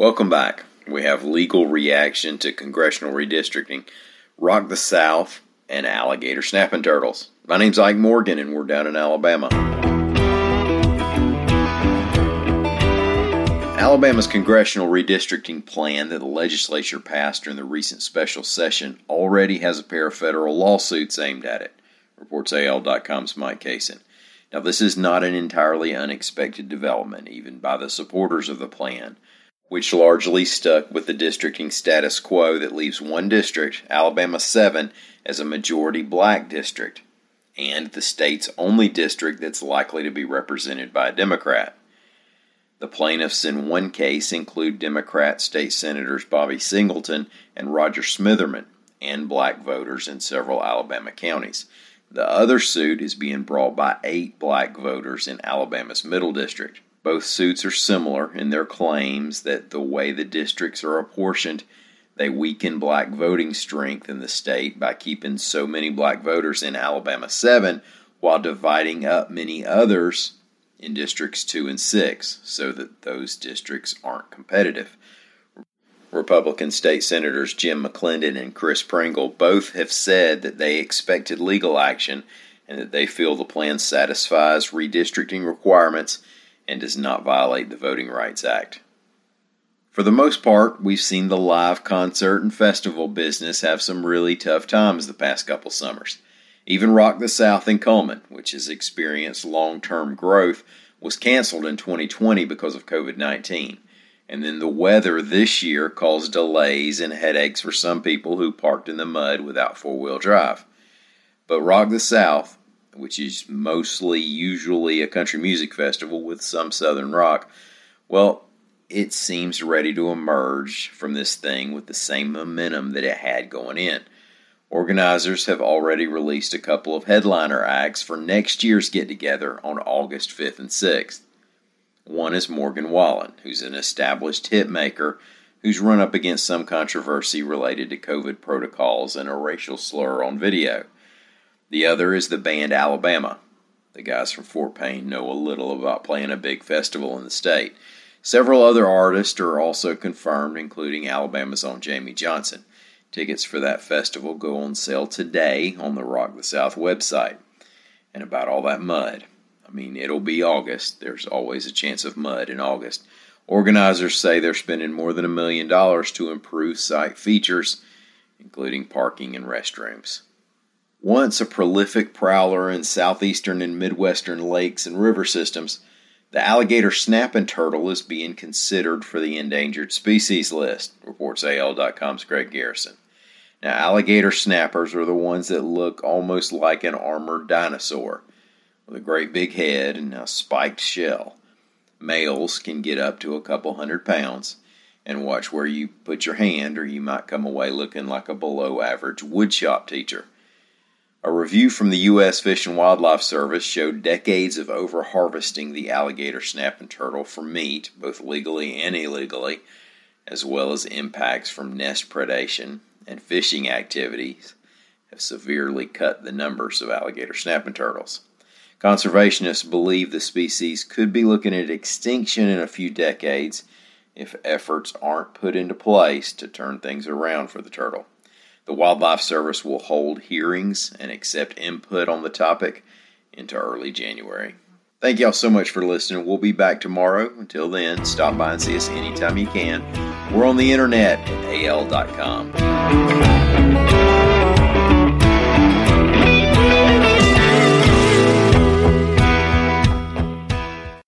Welcome back. We have legal reaction to congressional redistricting, Rock the South, and alligator snapping turtles. My name's Ike Morgan, and we're down in Alabama. Alabama's congressional redistricting plan that the legislature passed during the recent special session already has a pair of federal lawsuits aimed at it, reports AL.com's Mike Cason. Now, this is not an entirely unexpected development, even by the supporters of the plan which largely stuck with the districting status quo that leaves one district, Alabama 7, as a majority black district, and the state's only district that's likely to be represented by a Democrat. The plaintiffs in one case include Democrat State Senators Bobby Singleton and Rodger Smitherman, and black voters in several Alabama counties. The other suit is being brought by eight black voters in Alabama's Middle District. Both suits are similar in their claims that the way the districts are apportioned, they weaken black voting strength in the state by keeping so many black voters in Alabama 7 while dividing up many others in districts 2 and 6 so that those districts aren't competitive. Republican state senators Jim McClendon and Chris Pringle both have said that they expected legal action and that they feel the plan satisfies redistricting requirements and does not violate the Voting Rights Act. For the most part, we've seen the live concert and festival business have some really tough times the past couple summers. Even Rock the South in Cullman, which has experienced long term growth, was canceled in 2020 because of COVID 19. And then the weather this year caused delays and headaches for some people who parked in the mud without four wheel drive. But Rock the South, which is mostly usually a country music festival with some southern rock, well, it seems ready to emerge from this thing with the same momentum that it had going in. Organizers have already released a couple of headliner acts for next year's get together on August 5th and 6th. One is Morgan Wallen, who's an established hit maker who's run up against some controversy related to COVID protocols and a racial slur on video. The other is the band Alabama. The guys from Fort Payne know a little about playing a big festival in the state. Several other artists are also confirmed, including Alabama's own Jamey Johnson. Tickets for that festival go on sale today on the Rock the South website. And about all that mud. I mean, it'll be August. There's always a chance of mud in August. Organizers say they're spending more than a million dollars to improve site features, including parking and restrooms. Once a prolific prowler in southeastern and midwestern lakes and river systems, the alligator snapping turtle is being considered for the endangered species list, reports AL.com's Greg Garrison. Now, alligator snappers are the ones that look almost like an armored dinosaur, with a great big head and a spiked shell. Males can get up to a couple hundred pounds, and watch where you put your hand, or you might come away looking like a below average woodshop teacher. A review from the U.S. Fish and Wildlife Service showed decades of overharvesting the alligator snapping turtle for meat, both legally and illegally, as well as impacts from nest predation and fishing activities, have severely cut the numbers of alligator snapping turtles. Conservationists believe the species could be looking at extinction in a few decades if efforts aren't put into place to turn things around for the turtle. The Wildlife Service will hold hearings and accept input on the topic into early January. Thank y'all so much for listening. We'll be back tomorrow. Until then, stop by and see us anytime you can. We're on the internet at al.com.